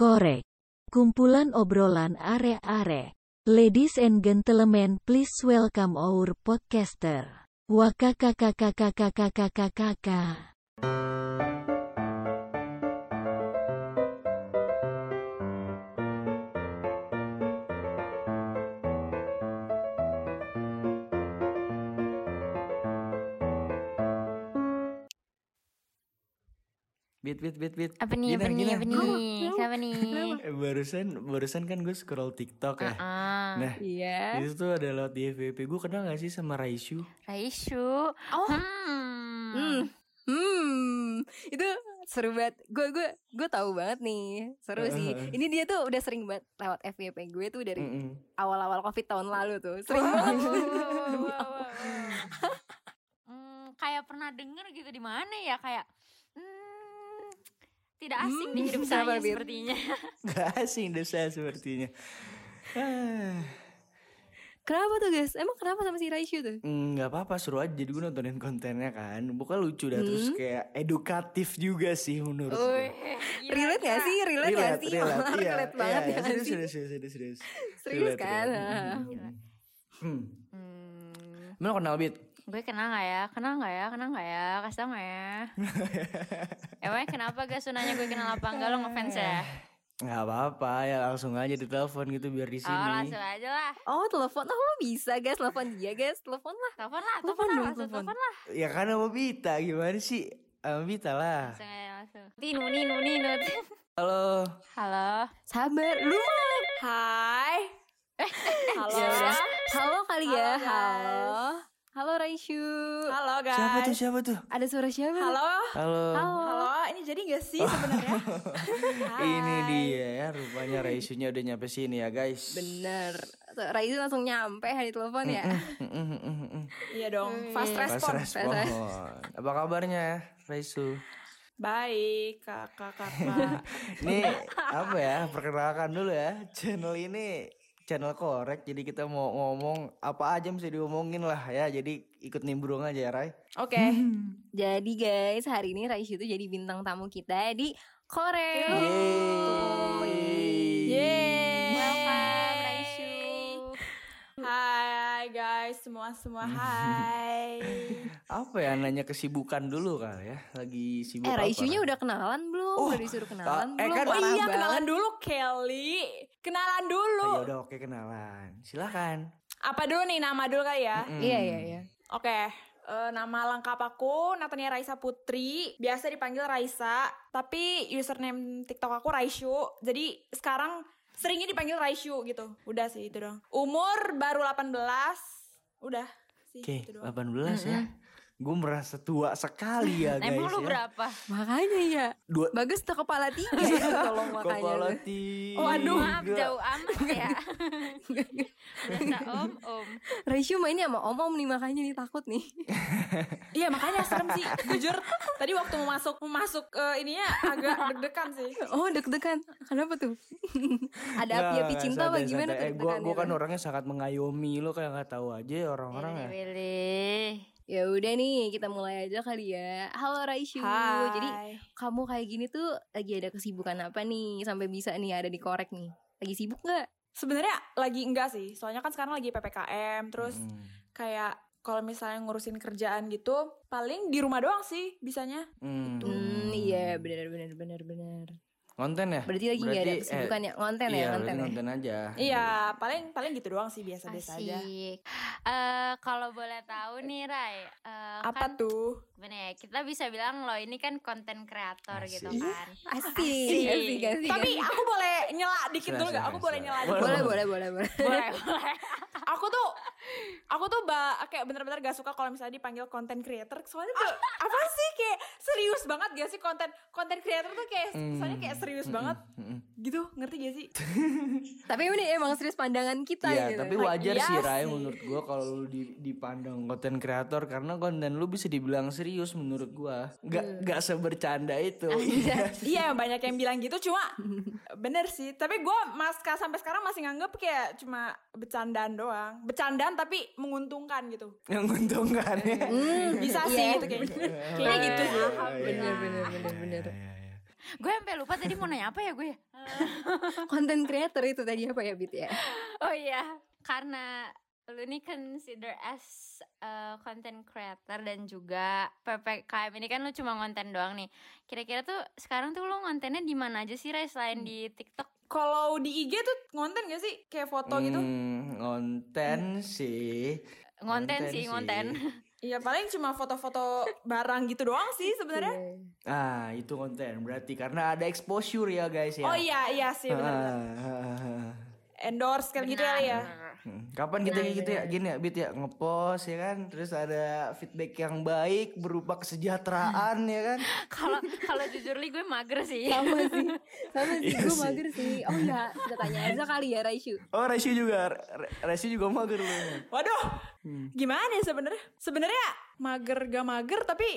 Korek. Kumpulan obrolan are-are. Ladies and gentlemen, please welcome our podcaster. Wakakakakakakakakakakaka. Bit bit bit bit. Apa nih, Gina, apa nih, Gina. apa nih? Siapa nih? Eh, barusan barusan kan gue scroll TikTok ya. Ah, Nah, Iya. itu tuh ada lewat di FVP. Gue kenal gak sih sama Raisyu? Raisyu. Oh. Hmm. Hmm. Hmm. Itu seru banget. Gue gue gue tahu banget nih. Seru sih. Ini dia tuh udah sering banget lewat FYP gue tuh dari awal-awal Covid tahun lalu tuh. Sering banget. Wow, wow, wow, wow. Hmm, kayak pernah denger gitu di mana ya kayak hmm, tidak asing Hmm, di hidup saya Bir? sepertinya. Gak asing deh saya sepertinya. Ah, Kenapa tuh guys? Emang kenapa sama si Raisyu tuh? mm, Gak apa-apa seru aja Jadi gue nontonin kontennya kan Bukan lucu dah Terus Hmm. kayak edukatif juga sih menurut Wih, gue gila, relate gak sih? Relate, gak Relate, sih? relate, iya, relate iya, banget iya, ya serius, sih? serius, serius, serius, serius. Kan? relate. Gila. Hmm. Hmm, Emang kenal Bit? Gue kenal gak ya? Kenal gak ya? Kenal gak ya? Kasih tau gak ya? Emangnya kenapa guys nanya gue kenal apa enggak lo ngefans ya? Gak apa-apa ya langsung aja ditelepon gitu biar di Oh sini. langsung aja lah Oh telepon, oh lo bisa guys telepon dia guys, telepon lah. Telepon lah, Telepon telepon lah, langsung telepon. telepon lah Ya kan sama Bita gimana sih? Sama Bita lah. Langsung aja langsung Ninu, Ninu, Ninu Halo. Halo Sabar, lu. Hai. Halo. Ya. Halo kali ya. Halo, guys. Halo. Raisyu. Halo guys. Siapa tuh? Siapa tuh? Ada suara siapa? Halo. Halo. Halo. Halo, ini jadi gak sih sebenarnya? Ini dia ya, rupanya Raisunya udah nyampe sini ya guys. Bener. Tuh, Raisyu langsung nyampe hari telepon ya. Iya dong, fast Pas respon. respon. Apa kabarnya Raisu? Baik, kakak-kakak. Ini apa ya? Perkenalkan dulu ya. Channel ini channel korek. Jadi kita mau ngomong apa aja mesti diomongin lah ya. Jadi ikut nimbrung aja ya Rai. Oke. Jadi guys, hari ini Raisyu tuh jadi bintang tamu kita di Korea. Yeay. Yeay. Welcome Hai semua semua hai. Apa ya nanya kesibukan dulu kali ya. Lagi sibuk Eh, apa? Raisyu-nya udah kenalan belum? Oh, udah disuruh kenalan eh, belum? kan- Oh iya, banget. kenalan dulu Kelly. Kenalan dulu. Oh, ya udah oke kenalan. Silakan. Apa dulu nih nama dulu kali ya? Iya, iya, iya. Oke, eh, nama lengkap aku Natania Raisa Putri, biasa dipanggil Raisa, tapi username TikTok aku Raisyu. Jadi sekarang seringnya dipanggil Raisyu gitu. Udah sih itu dong. Umur baru 18. Udah sih Oke, itu doang. 18 ya. Gue merasa tua sekali ya guys Emang lu ya. berapa? Makanya ya. Dua Bagus tuh kepala tiga ya, tolong makanya. kepala tiga. Waduh, maaf jauh amat ya Berasa om, om Raisyu mainnya sama om-om nih makanya nih takut nih. Iya makanya serem sih. Jujur tadi waktu mau masuk mau masuk ke ininya agak deg-degan sih. Oh deg-degan. Kenapa tuh? Ada Nggak, api-api nggak, cinta apa gimana tuh Eh, gua kan orangnya sangat mengayomi lo kayak nggak tahu aja ya orang-orang ya. Ya udah nih kita mulai aja kali ya. Halo Raisyu. Hai. Jadi kamu kayak gini tuh lagi ada kesibukan apa nih sampai bisa nih ada di korek nih? Lagi sibuk nggak? sebenarnya lagi enggak sih. Soalnya kan sekarang lagi PPKM terus Hmm. kayak kalau misalnya ngurusin kerjaan gitu paling di rumah doang sih bisanya. Hmm. Hmm, iya benar benar benar benar. Konten ya? Berarti lagi nggak ada Berarti, eh, kesibukan ya ngonten ya iya, ya. nonton aja. Iya, paling paling gitu doang sih biasa-biasa aja. Asik Eh, Kalau boleh tahu nih Rai eh, Apa kan, tuh? Gimana ya, kita bisa bilang lo ini kan konten kreator gitu Asik. kan Asik, asik, asik. Tapi aku boleh nyela dikit dulu gak? Aku boleh nyela Boleh, dikit. boleh boleh boleh boleh. Boleh, boleh Aku tuh aku tuh ba kayak bener-bener gak suka kalau misalnya dipanggil content creator soalnya tuh apa sih kayak serius banget gak sih konten konten creator tuh kayak soalnya kayak serius banget Mm-mm. gitu ngerti gak sih Tapi ini emang serius pandangan kita gitu. tapi wajar Iya sih Rai menurut gua kalau lu di- dipandang konten kreator karena konten lu bisa dibilang serius menurut gua. Gak gak sebercanda itu. iya banyak yang bilang gitu cuma bener sih tapi gue mas sampai sekarang masih nganggep kayak cuma bercandaan doang bercandaan tapi menguntungkan gitu Yang menguntungkan ya. bisa sih Iya. gitu kayak Kayak gitu sih. Iya, iya, Bener iya. bener bener bener. Iya, iya. Gue sampai lupa tadi mau nanya apa ya gue ya? Content creator itu tadi apa ya Bit ya? Oh iya, karena lu ini consider as uh, content creator dan juga PPKM ini kan lu cuma konten doang nih. Kira-kira tuh sekarang tuh lu kontennya di mana aja sih Ray selain di TikTok? Kalau di IG tuh ngonten gak sih? Kayak foto gitu? Hmm, Ngonten sih. Ngonten sih, ngonten. Iya paling cuma foto-foto barang gitu doang sih sebenarnya. Ah, itu konten. Berarti karena ada exposure ya guys ya. Oh iya iya sih benar. Endorse kayak gitu ya. Ya. Hmm, Kapan kita kayak gitu ya? Gini ya Bit ya ngepost ya kan? Terus ada feedback yang baik berupa kesejahteraan ya kan? Kalau kalau jujur li gue mager sih. Sama sih. Sama sih Iya Gue sih. mager sih. Oh iya Kita tanya aja kali ya Raisyu. Oh Resi juga. Resi juga mager loh Waduh. Gimana ya sebenarnya? Sebenarnya mager gak mager tapi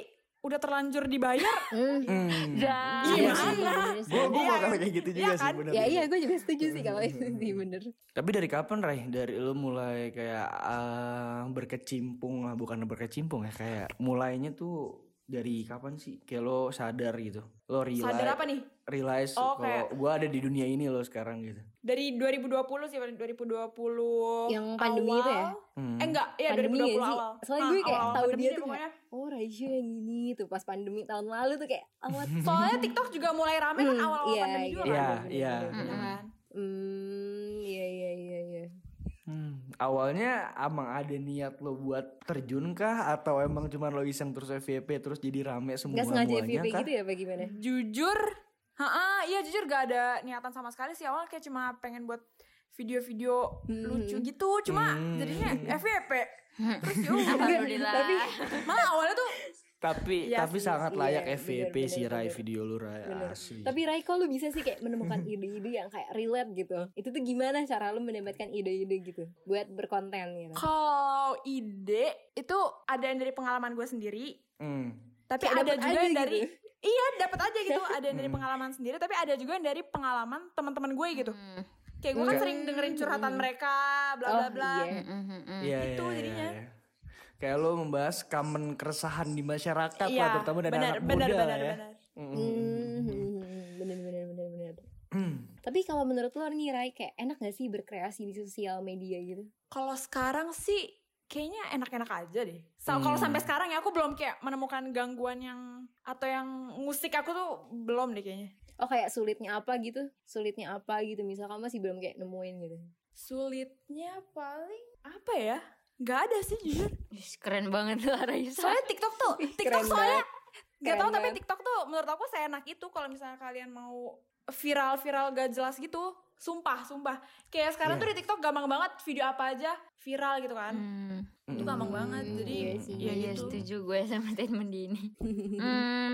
udah terlanjur dibayar. Hmm. Dan Iya, sih, mana? bener sih. Gue gue Iya kan? kayak gitu Iya juga sih kan? bener Ya iya gue juga setuju sih kalau itu sih bener Tapi dari kapan Ray? Dari lu mulai kayak ah, berkecimpung lah Bukan berkecimpung ya Kayak mulainya tuh dari kapan sih? Kayak lo sadar gitu Lo realize Sadar apa nih? Realize Oh, kalau kayak- gue ada di dunia ini lo sekarang gitu Dari 2020 sih 2020 Yang pandemi itu ya? Hmm. Eh enggak, ya Pandemi 2020 gak sih? awal. Soalnya Ah, gue kayak awal-awal tahu dia tuh kayak Oh Raisyu yang ini tuh Pas pandemi tahun lalu tuh kayak Amat Soalnya TikTok juga mulai rame kan Hmm, awal-awal iya, pandemi juga Iya, kan. iya. Iya kan? Hmm Iya iya iya iya Hmm, awalnya emang ada niat lo buat terjun kah atau emang cuma lo iseng terus FVP terus jadi rame semua Gak sengaja FVP kah? gitu ya apa gimana? Jujur, ha iya jujur gak ada niatan sama sekali sih awal kayak cuma pengen buat video-video Hmm. lucu gitu, cuma Hmm. jadinya FVP. Terus yaudah. Alhamdulillah. Tapi Malah awalnya tuh Tapi Iya tapi sih, sangat iya, layak bener, FVP bener, sih Rai bener. video lu Rai Bener. asli. Tapi Rai kok lu bisa sih kayak menemukan ide-ide yang kayak relate gitu Itu tuh gimana cara lu mendapatkan ide-ide gitu Buat berkonten gitu kalau ide itu ada yang dari pengalaman gue sendiri, Hmm. tapi Kayak ada juga yang dari gitu. Iya, dapat aja gitu. Ada yang dari Hmm. pengalaman sendiri, tapi ada juga yang dari pengalaman teman-teman gue gitu. Hmm. Kayak gue kan Kayak- sering dengerin curhatan mereka, bla bla Oh, bla. mm, mm. Iya, Itu jadinya. iya, iya. Kayak lo membahas common keresahan di masyarakat Iya, lah terutama dari benar, anak benar, muda benar, lah ya. benar. Hmm, bener bener bener bener. Tapi kalau menurut lo nih Rai kayak enak gak sih berkreasi di sosial media gitu? Kalau sekarang sih kayaknya enak-enak aja deh. So, Hmm. Kalau sampai sekarang ya aku belum kayak menemukan gangguan yang atau yang musik aku tuh belum deh kayaknya. Oh kayak sulitnya apa gitu? Sulitnya apa gitu? Misal kamu masih belum kayak nemuin gitu. Sulitnya paling apa ya? Gak ada sih jujur. Ih, Keren banget lah Raisa. Soalnya TikTok tuh, TikTok keren soalnya banget. gak Keren tau tapi. TikTok tuh menurut aku seenak itu kalau misalnya kalian mau viral-viral gak jelas gitu. Sumpah, sumpah. Kayak sekarang Iya. tuh di TikTok gampang banget video apa aja viral gitu kan. Hmm. Itu gampang banget. Jadi iya sih. ya Iya gitu. setuju gue sama statement di ini. Hmm.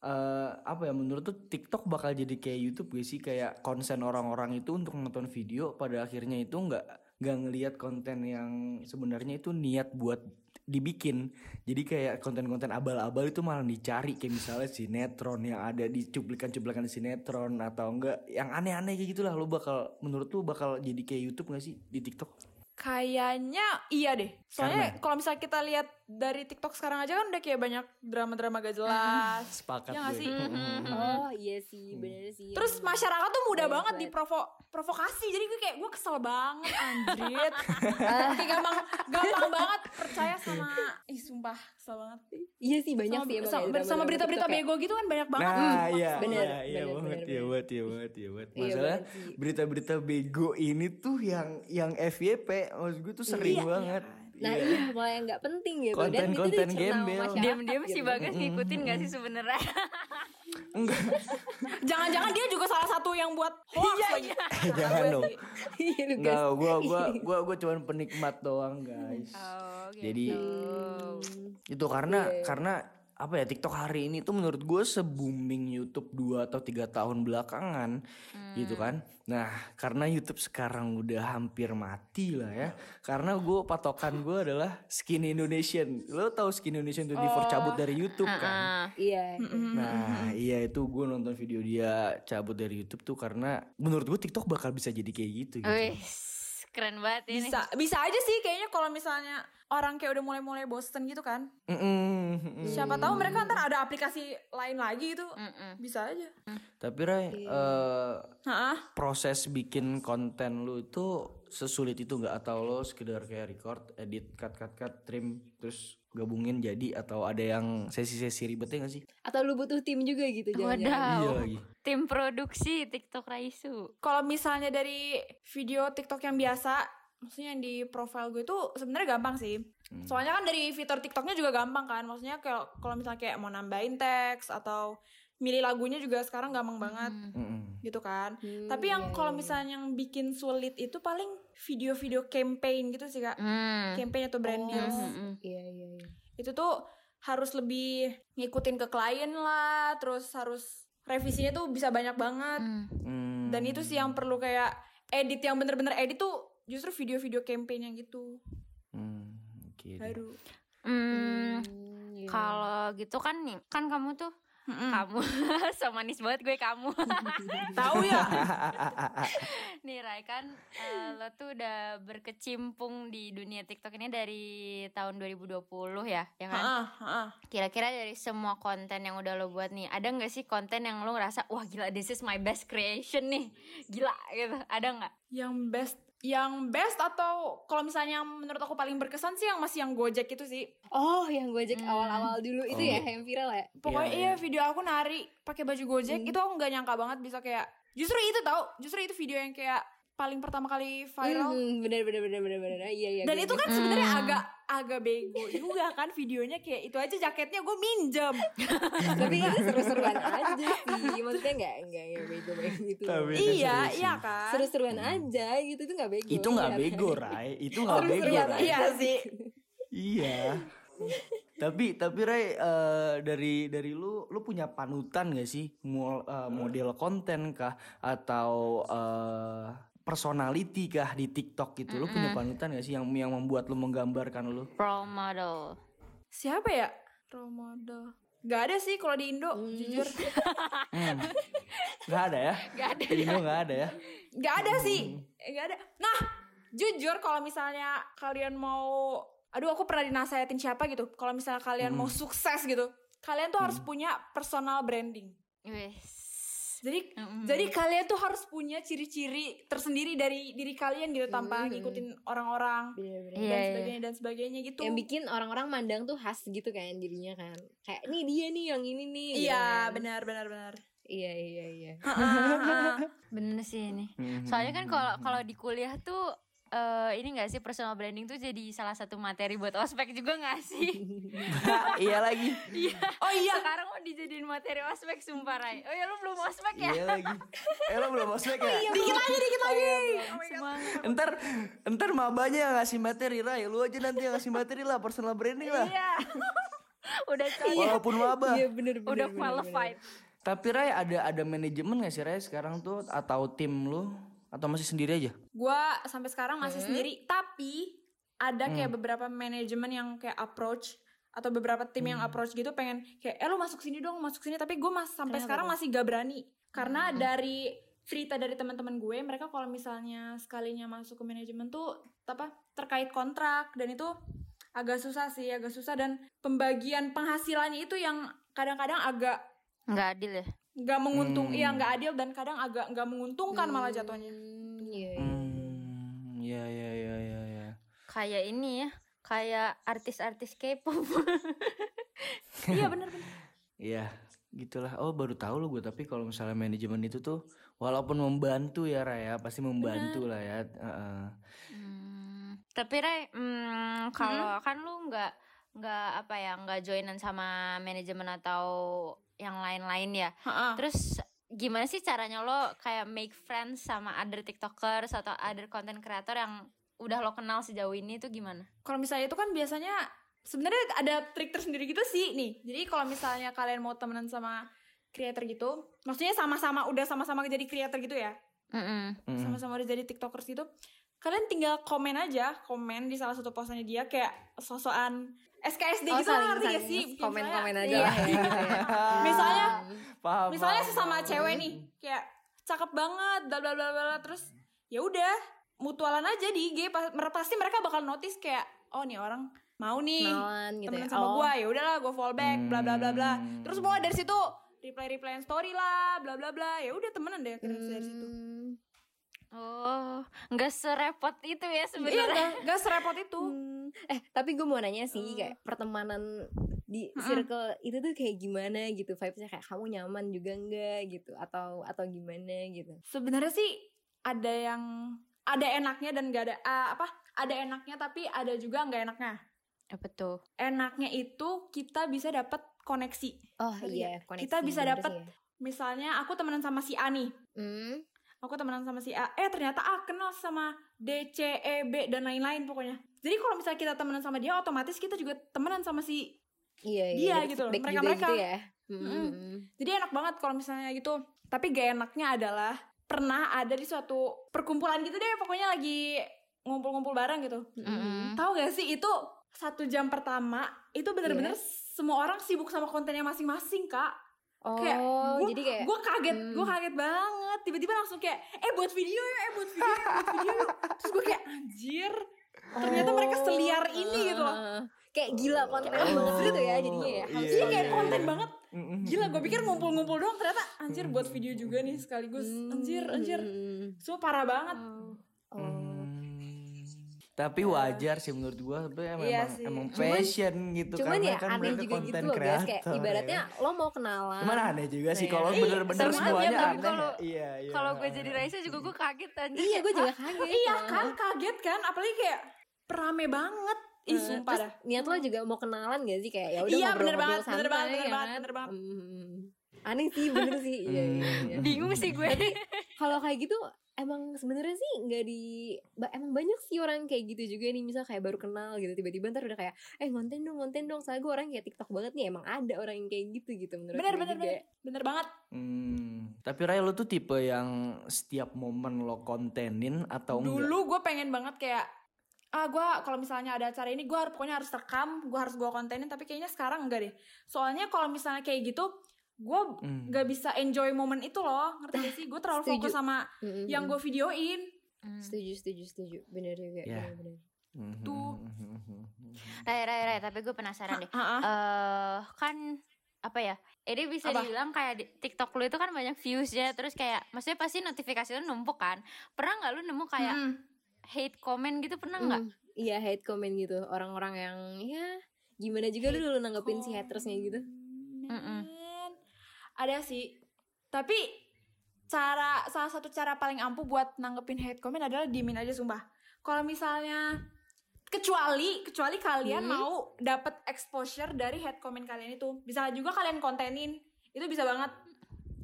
Eh, apa ya menurut tuh TikTok bakal jadi kayak YouTube gak sih? Kayak konsen orang-orang itu untuk nonton video pada akhirnya itu nggak nggak ngelihat konten yang sebenarnya itu niat buat dibikin. Jadi kayak konten-konten abal-abal itu malah dicari. Kayak misalnya sinetron yang ada di cuplikan-cuplikan sinetron atau enggak yang aneh-aneh kayak gitulah. Lo bakal menurut tuh bakal jadi kayak YouTube gak sih di TikTok? Kayaknya iya deh. Soalnya kalau misalnya kita lihat dari TikTok sekarang aja kan udah kayak banyak drama-drama gak jelas. sepakat Iya nggak gue. sih? Mm-mm. Oh iya sih bener sih. Terus masyarakat tuh mudah Banyak banget banget. diprovo provokasi. Jadi gue kayak gue kesel banget anjrit. kayak gampang gampang banget percaya sama ih sumpah kesel banget. Iya sih banyak Sama, sih emang sama, berita-berita TikTok ya. bego gitu kan banyak banget. Nah, iya, Bener, iya, iya bener, banget, bener, iya banget, iya banget, iya banget. Iya Masalah banget sih. berita-berita bego ini tuh yang yang FYP, maksud gue tuh sering Iya, banget. Nah Iya. iya malah yang gak penting gitu Dan itu Konten-konten dicerna sama gembel. Diam-diam si gitu. Bagas ngikutin gak sih sebenarnya? Enggak, Jangan-jangan dia juga salah satu yang buat hoax lagi. jangan dong. Iya Enggak, guys gua gua gua gua cuman penikmat doang, guys. Oh, gitu. Jadi Hmm. itu karena Iya. karena apa ya TikTok hari ini tuh menurut gue se-booming YouTube 2 atau tiga tahun belakangan gitu kan. Nah karena YouTube sekarang udah hampir mati lah ya. Karena gue patokan gue adalah Skin Indonesian. Lo tahu Skin Indonesian 24 cabut dari YouTube kan? Ah, Iya Nah iya itu gue nonton video dia cabut dari YouTube tuh karena menurut gue TikTok bakal bisa jadi kayak gitu. gitu. Wis, keren banget ini. bisa bisa aja sih kayaknya kalau misalnya orang kayak udah mulai-mulai bosen gitu kan Mm-mm, mm-mm. siapa tahu mereka ntar ada aplikasi lain lagi gitu Mm-mm. bisa aja Tapi Ray, eh, Hah? proses bikin konten lu itu sesulit itu nggak atau lo sekedar kayak record, edit, cut, cut, cut, trim, terus gabungin jadi atau ada yang sesi-sesi ribetnya gak sih? Atau lu butuh tim juga gitu. Wadaw. Iya lagi. Tim produksi TikTok Raisu. kalau misalnya dari video TikTok yang biasa maksudnya yang di profile gue itu sebenarnya gampang sih Hmm. soalnya kan dari fitur TikToknya juga gampang kan maksudnya kalau kalau misalnya kayak mau nambahin teks atau milih lagunya juga sekarang gampang banget Hmm. Gitu kan Hmm, tapi yang iya, kalau iya. misalnya yang bikin sulit itu paling video-video campaign gitu sih kak Hmm. campaign atau brand Oh. deals Mm-mm. Iya iya iya. itu tuh harus lebih ngikutin ke klien lah terus harus revisinya tuh bisa banyak banget Hmm. Hmm. dan itu sih yang perlu kayak edit yang bener-bener edit tuh justru video-video campaign yang gitu Hmm, baru Hmm, Hmm, iya. Kalau gitu kan nih, kan kamu tuh Mm-mm. kamu so manis banget gue kamu. tahu ya nih Rai kan eh, lo tuh udah berkecimpung di dunia TikTok ini dari tahun 2020 ya, ya kan? Heeh, heeh. Kira-kira dari semua konten yang udah lo buat nih, ada nggak sih konten yang lo ngerasa wah gila this is my best creation nih, gila gitu, ada nggak? yang best yang best atau kalau misalnya menurut aku paling berkesan sih yang masih yang Gojek itu sih Oh, yang Gojek Hmm. awal-awal dulu itu Oh. ya yang viral ya. pokoknya Iya, iya, iya. video aku nari pakai baju Gojek itu aku nggak nyangka banget bisa kayak justru itu tau justru itu video yang kayak paling pertama kali viral Hmm, bener bener bener bener bener. Iya iya. dan gue itu kan sebenarnya Hmm. agak agak bego juga kan videonya kayak itu aja jaketnya gue minjem tapi itu seru-seruan aja sih. Maksudnya nggak nggak yang bego-bego gitu. Tapi itu iya iya kan Seru-seruan aja gitu itu nggak bego. itu nggak Iya, bego? Rai. Itu nggak bego, iya Rai. iya sih Iya. tapi tapi Ray eh, dari dari lu lu punya panutan gak sih Mol- eh, model konten kah atau eh, personality kah di TikTok gitu? Lu punya panutan gak sih yang yang membuat lu menggambarkan lu? Role model. siapa ya? Role model. Gak ada sih kalau di Indo jujur. Hmm. nggak ada ya? Gak ada. Di Indo nggak ada ya? Gak ada sih. Gak ada. Nah jujur kalau misalnya kalian mau Aduh aku pernah dinasehatin siapa gitu. Kalau misalnya kalian mau sukses gitu Kalian tuh harus punya personal branding. Wes. Jadi Mm-mm. jadi kalian tuh harus punya ciri-ciri tersendiri dari diri kalian gitu tanpa ngikutin orang-orang Bener-bener. Iya, dan iya. sebagainya dan sebagainya gitu. Yang bikin orang-orang mandang tuh khas gitu kan dirinya kan. Kayak nih dia nih yang ini nih. gitu Iya kan. benar benar benar. Iya iya iya. Bener sih ini. Hmm. Soalnya kan kalau kalau di kuliah tuh eh, ini gak sih personal branding tuh jadi salah satu materi buat ospek juga gak sih? iya lagi Iya. Oh iya Sekarang mau dijadiin materi ospek sumpah Rai. Oh ya lu belum ospek ya? iya lagi eh lo belum ospek ya dikit lagi dikit lagi. Semangat. ntar ntar mabanya yang ngasih materi Ray lu aja nanti yang ngasih materi lah personal branding lah Iya. Udah cocok. walaupun maba Iya bener bener. Udah bener, qualified. Tapi Ray ada ada manajemen gak sih Ray sekarang tuh atau tim lu atau masih sendiri aja? Gua sampai sekarang masih sendiri. Tapi ada kayak beberapa manajemen yang kayak approach atau beberapa tim yang approach gitu pengen kayak eh lu masuk sini dong masuk sini. Tapi gue mas sampai sekarang masih gak berani. Karena dari cerita dari teman-teman gue mereka kalau misalnya sekalinya masuk ke manajemen tuh apa terkait kontrak dan itu agak susah sih agak susah. Dan pembagian penghasilannya itu yang kadang-kadang agak Nggak adil ya? Nggak menguntung Hmm. iya nggak adil dan kadang agak nggak menguntungkan malah jatuhnya Hmm, Iya iya. Hmm, ya ya ya ya ya. Kayak ini ya. Kayak artis-artis K-pop. iya bener bener Iya, gitulah. Oh, baru tahu lo gue tapi kalau misalnya manajemen itu tuh walaupun membantu ya Raya, pasti membantu lah ya. Heeh. Hmm, tapi Ray, hmm, kalau kan lu nggak nggak apa ya nggak joinan sama manajemen atau yang lain-lain ya. Ha-ha. Terus gimana sih caranya lo kayak make friends sama other tiktokers atau other content creator yang udah lo kenal sejauh ini tuh gimana? kalau misalnya itu kan biasanya sebenarnya ada trik tersendiri gitu sih nih jadi kalau misalnya kalian mau temenan sama creator gitu maksudnya sama-sama udah sama-sama jadi creator gitu ya Mm-mm. Mm. sama-sama udah jadi tiktokers gitu kalian tinggal komen aja komen di salah satu postannya dia kayak sosokan SKSD Oh, gitu saling- ngerti gak sih komen-komen aja iya. misalnya Paham. misalnya paham. sesama cewek nih kayak cakep banget bla bla bla bla terus ya udah mutualan aja di IG pasti mereka bakal notice kayak oh nih orang mau nih Kenalan gitu temenan ya. sama Oh. gua ya udahlah gue fall back bla bla bla bla Hmm. terus mulai dari situ reply replyan story lah bla bla bla ya udah temenan deh akhirnya dari situ Hmm. Oh, nggak serepot itu ya iya sebenarnya. gak, gak serepot itu Hmm. Eh tapi gue mau nanya sih Hmm. kayak pertemanan di Mm-mm. circle itu tuh kayak gimana gitu vibesnya kayak kamu nyaman juga enggak gitu atau atau gimana gitu sebenarnya sih ada yang ada enaknya dan gak ada ah, apa ada enaknya tapi ada juga nggak enaknya Apa tuh? enaknya itu kita bisa dapat koneksi oh Ngerti iya koneksi Kita bisa sih ya. misalnya aku temenan sama si A nih Hmm. Aku temenan sama si A. Eh ternyata A kenal sama D C E B dan lain-lain pokoknya. Jadi kalau misalnya kita temenan sama dia otomatis kita juga temenan sama si iya Dia dapet gitu loh, feedback juga mereka-mereka. gitu ya. Hmm. Mm-mm. jadi enak banget kalau misalnya gitu. Tapi gak enaknya adalah pernah ada di suatu perkumpulan gitu deh pokoknya lagi ngumpul-ngumpul bareng gitu. Mm-mm. tahu gak sih itu satu jam pertama itu bener-bener semua orang sibuk sama kontennya masing-masing kak oh Kayak gua- jadi kayak gue kaget Hmm. gue kaget banget. Tiba-tiba langsung kayak eh buat video ya eh buat video ya buat video yuk. Terus gue kayak anjir ternyata mereka seliar ini gitu loh. Kayak gila konten banget gitu ya jadinya ya. Iya, iya kayak iya, konten iya. banget. Gila gue pikir ngumpul-ngumpul doang ternyata anjir buat video juga nih sekaligus. Anjir anjir. Hmm. semua parah banget. Oh. Hmm. Tapi wajar sih menurut gua sebenarnya emang Iya sih. emang Cuman- passion gitu cuman karena ya kan aneh mereka juga gitu konten loh guys kayak kreator, ibaratnya ya. lo mau kenalan Cuman aneh juga sih Iya. kalau Iya, bener-bener semuanya tapi aneh. kalau- iya, iya. Kalau gue jadi Raisa juga gue kaget anjir. iya gue juga kaget iya kan kaget kan apalagi kayak rame banget ih Eh, sumpah terus dah niat lo juga mau kenalan gak sih kayak ya udah Iya, bener ngobrol-ngobrol banget, bener banget, bener ya banget, kan? bener banget. Hmm. aneh sih bener sih iya, iya, iya. Hmm. Bingung sih gue. kalau kayak gitu emang sebenarnya sih nggak di emang banyak sih orang kayak gitu juga nih misal kayak baru kenal gitu tiba-tiba ntar udah kayak eh ngonten dong ngonten dong soalnya gue orang kayak tiktok banget nih emang ada orang yang kayak gitu gitu menurut bener bener juga. bener bener banget Hmm. Tapi Ray lo tuh tipe yang setiap momen lo kontenin atau enggak? dulu gue pengen banget kayak ah gue kalau misalnya ada acara ini gue harus pokoknya harus rekam gue harus gue kontenin tapi kayaknya sekarang enggak deh soalnya kalau misalnya kayak gitu gue nggak bisa enjoy momen itu loh ngerti gak sih gue terlalu Setuju. fokus sama Mm-mm. yang gue videoin setuju setuju setuju bener juga Ya. bener, bener. Mhm. Tuh. Rai, Rai, Rai, tapi gue penasaran deh. Ah, ah. Eh kan apa ya? Ini bisa Apa? dibilang kayak di TikTok lu itu kan banyak views-nya terus kayak maksudnya pasti notifikasi lu numpuk kan. Pernah nggak lu nemu kayak Mm-mm. hate comment gitu pernah nggak? Mm, iya hate comment gitu orang-orang yang ya gimana juga lu dulu nanggepin si hatersnya gitu. Komen. Ada sih. Tapi cara salah satu cara paling ampuh buat nanggepin hate comment adalah diemin aja sumpah. Kalau misalnya kecuali kecuali kalian Hmm. mau dapat exposure dari hate comment kalian itu. Bisa juga kalian kontenin. Itu bisa banget.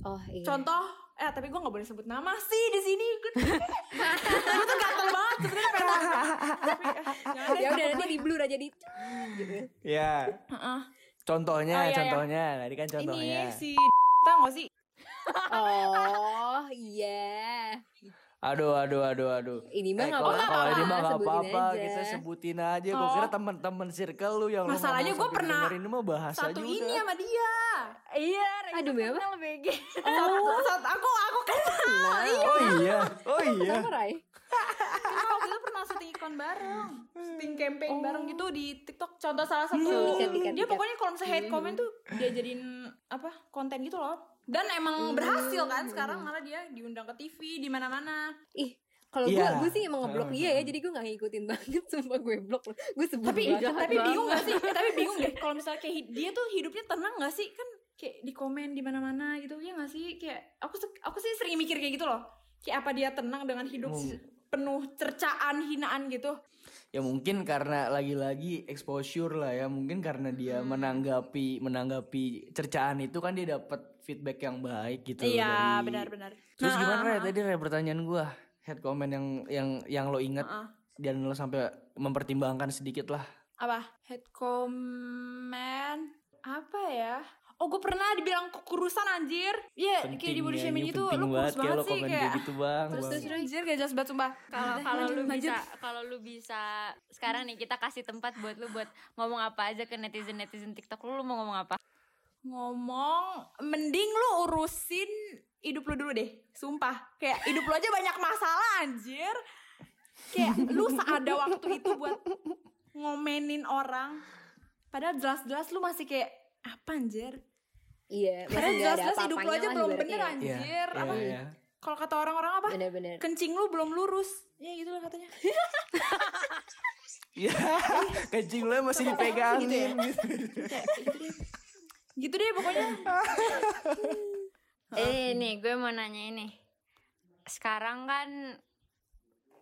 Oh iya. Contoh eh tapi gue nggak boleh sebut nama sih di sini. Gue tuh gatel banget sebenarnya tapi eh, ya udah nanti di blur aja di gitu Ya, Heeh. contohnya, Oh, iya, iya. contohnya. Tadi kan contohnya. ini si tau gak sih oh iya Aduh, aduh, aduh, aduh. ini mah Eh, nggak kalau apa-apa kalau ini mah nggak sebutin apa-apa, aja. kita sebutin aja. Gue Oh. kira teman-teman circle lu yang lu Masalahnya sampai pernah dengerin ini mah bahasa satu juga. ini sama dia Iya, Aduh, Bel. kenal BG. satu, satu aku aku kenal Oh iya, oh iya. Kenapa Rai? Kita waktu itu pernah syuting iklan bareng syuting campaign bareng gitu di TikTok contoh salah satu ikat, dia pokoknya kalau misalnya hate comment tuh dia jadiin apa konten gitu loh. Dan emang berhasil kan sekarang malah dia diundang ke TV di mana-mana. Ih kalau Iya. gue gue sih emang ngeblok. Dia ya jadi gue gak ngikutin banget sumpah gue blok. Gue sebel tapi banget. tapi bingung gak sih? Eh, tapi bingung deh kalau misalnya kayak dia tuh hidupnya tenang gak sih? Kan kayak di komen di mana-mana gitu ya gak sih? Kayak aku aku sih sering mikir kayak gitu loh. Kayak apa dia tenang dengan hidup Hmm. penuh cercaan hinaan gitu Ya mungkin karena lagi-lagi exposure lah ya. Mungkin karena dia Hmm. menanggapi menanggapi cercaan itu kan dia dapat feedback yang baik gitu. iya dari- benar-benar Terus Nah, gimana ah, Ray? ah, tadi Ray pertanyaan gua head comment yang yang yang lo inget ah, ah. dan lo sampai mempertimbangkan sedikit lah. apa head comment apa ya oh gue pernah dibilang kurusan anjir iya kayak di body shaming ini itu lu kurus banget lo sih kayak kayak gitu bang. terus terus anjir gak jelas banget sumpah Kalau lu lanjut. bisa kalau lu bisa sekarang nih kita kasih tempat buat lu buat ngomong apa aja ke netizen netizen TikTok lu, lu mau ngomong apa? ngomong mending lu urusin hidup lu dulu deh sumpah kayak hidup lu aja banyak masalah anjir kayak lu ada waktu itu buat ngomenin orang padahal jelas-jelas lu masih kayak apa anjir Iya, ada jelas-jelas hidup lu apa-apanya aja lah belum bener ya. anjir Iya, apa iya. kalau kata orang-orang apa Bener-bener. kencing lu belum lurus ya gitu lah katanya Iya, kencing lo masih dipegangin Gitu ya? gitu. gitu deh gitu deh pokoknya Eh nih gue mau nanya ini. Sekarang kan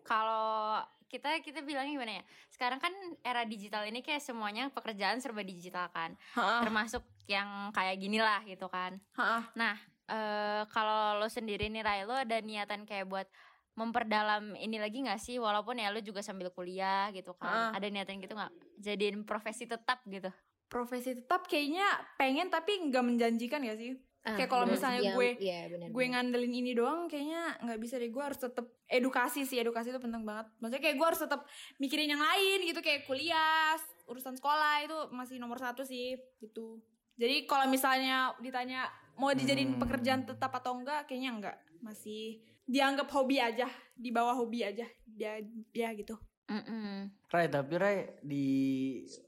kalau kita kita bilangnya gimana ya? Sekarang kan era digital ini kayak semuanya pekerjaan serba digital kan. Termasuk yang kayak gini lah gitu kan. Ha-ha. Nah, eh kalau lo sendiri nih Rai, lo ada niatan kayak buat memperdalam ini lagi gak sih? Walaupun ya lo juga sambil kuliah gitu kan. Ah. Ada niatan gitu gak? Jadiin profesi tetap gitu. profesi tetap kayaknya pengen tapi nggak menjanjikan ya sih Ah, Kayak kalau misalnya Yang- gue- iya, bener, gue bener. ngandelin ini doang kayaknya nggak bisa deh. Gue harus tetap edukasi sih edukasi itu penting banget. Maksudnya kayak gue harus tetap mikirin yang lain gitu kayak kuliah urusan sekolah itu masih nomor satu sih gitu. Jadi kalau misalnya ditanya mau dijadiin Hmm. pekerjaan tetap atau enggak kayaknya enggak. Masih dianggap hobi aja di bawah hobi aja. Dia ya gitu Mm-mm. Rai, tapi Rai di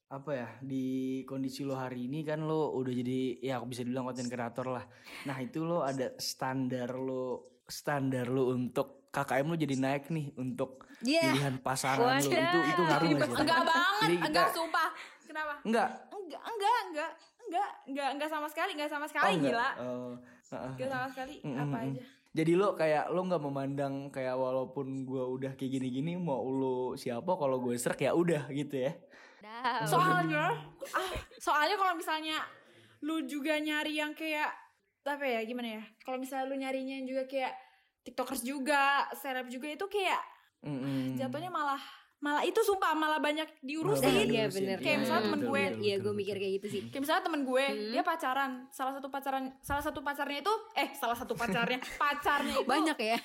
apa ya di kondisi lo hari ini kan lo udah jadi ya aku bisa dibilang konten kreator lah. Nah itu lo ada standar lo standar lo untuk KKM lo jadi naik nih untuk Iya. pilihan pasangan lo itu itu ngaruh nggak sih? enggak banget kita- enggak sumpah kenapa Enggak. enggak enggak enggak enggak enggak enggak sama sekali enggak sama Oh, sekali enggak. gila Oh, heeh. enggak sama sekali Mm, apa mm. aja Jadi lo kayak lo nggak memandang kayak walaupun gua udah kayak gini-gini mau lo siapa kalau gue serak ya udah gitu ya. Dah. soalnya ah soalnya kalau misalnya lu juga nyari yang kayak apa ya gimana ya kalau misalnya lu nyarinya yang juga kayak tiktokers juga seleb juga itu kayak Mm-mm. jatuhnya malah malah itu sumpah malah banyak diurusin Iya bener. Kayak misalnya Hmm, temen gue. Iya gue mikir kayak gitu sih. kayak misalnya temen gue Hmm. dia pacaran salah satu pacaran salah satu pacarnya itu eh salah satu pacarnya pacarnya itu Banyak ya.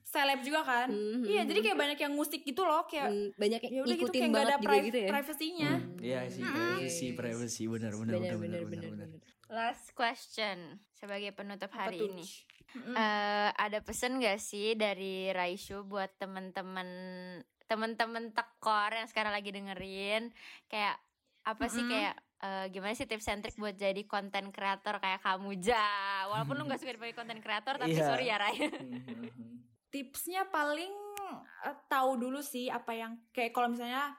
seleb juga kan Mhm. iya jadi kayak banyak yang musik gitu loh kayak Hmm, Banyak yang ya udah gitu ikutin kayak nggak banget ada juga pri- gitu ya. privasinya Hmm, Iya sih privacy privacy benar benar benar benar benar. bener. Last question sebagai penutup hari ini. Mm-mm. Eh, ada pesan gak sih dari Raishu buat temen-temen temen-temen tekor yang sekarang lagi dengerin kayak apa sih Mm-mm. kayak eh, gimana sih tips and trick buat jadi konten kreator kayak kamu ja walaupun lu gak suka dipakai konten kreator tapi Iya. sorry ya Rai Mhm. tipsnya paling eh, tahu dulu sih apa yang kayak kalau misalnya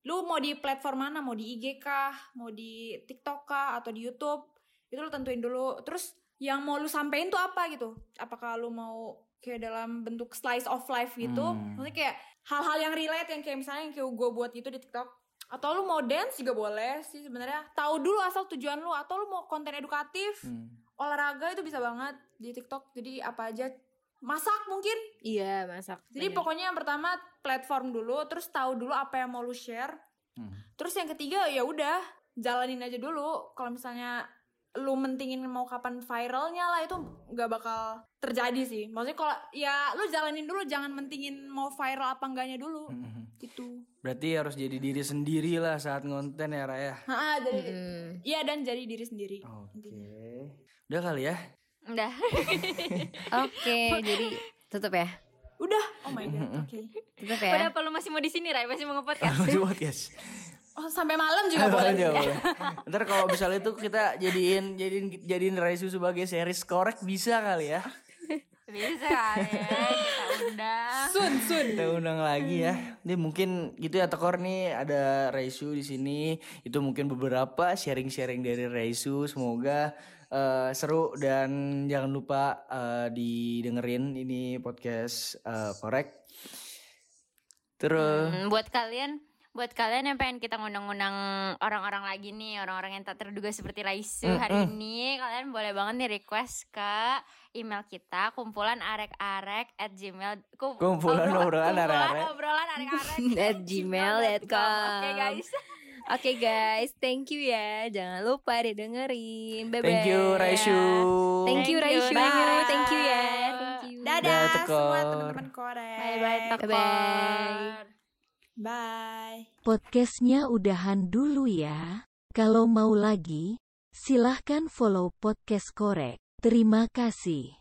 lu mau di platform mana? Mau di IG kah? Mau di TikTok kah? Atau di YouTube? Itu lu tentuin dulu. Terus yang mau lu sampein tuh apa gitu? Apakah lu mau kayak dalam bentuk slice of life gitu Hmm. maksudnya kayak hal-hal yang relate yang kayak misalnya yang kayak gue buat gitu di TikTok atau lu mau dance juga boleh sih sebenarnya tahu dulu asal tujuan lu atau lu mau konten edukatif Hmm. olahraga itu bisa banget di TikTok jadi apa aja masak mungkin Iya masak. jadi Bener. pokoknya yang pertama platform dulu, terus tahu dulu apa yang mau lu share. Hmm. Terus yang ketiga ya udah jalanin aja dulu. Kalau misalnya lu mentingin mau kapan viralnya lah itu nggak bakal terjadi sih. Maksudnya kalau ya lu jalanin dulu, jangan mentingin mau viral apa enggaknya dulu. Mhm. Gitu. Berarti harus jadi diri sendiri lah saat ngonten ya Raya. Ha, jadi Mm. iya dan jadi diri sendiri. Oke. Udah kali ya. udah Oke, jadi tutup ya. Udah. Oh my god. Oke. Tutup udah ya. apa lu masih mau di sini Rai masih mau ngepodcast Masih podcast. Oh, sampai malam juga boleh. Boleh, boleh. Ntar kalau misalnya itu kita jadiin jadiin jadiin Raisu sebagai series korek bisa kali ya. bisa kali ya kita undang Sun, sun. Kita undang lagi ya. Ini mungkin gitu ya Tekor nih ada Raisu di sini. Itu mungkin beberapa sharing-sharing dari Raisu. Semoga eh, seru dan jangan lupa eh, didengerin ini podcast eh, korek. Terus Hmm, buat kalian buat kalian yang pengen kita ngundang-undang orang-orang lagi nih orang-orang yang tak terduga seperti Raisu hari ini kalian boleh banget nih request ke email kita kumpulan arek-arek at gmail kum- Kumpulan obrolan arek-arek. obrolan arek-arek At gmail.com. oke guys Oke guys, thank you ya. Jangan lupa didengerin. Bye bye. thank you Raisu. Thank you Thank you, Raisu. bye. Thank you ya. Thank you. Dadah Dadah, semua teman-teman korek. bye bye Bye-bye. Bye. Podcastnya udahan dulu ya. Kalau mau lagi, silahkan follow podcast korek. Terima kasih.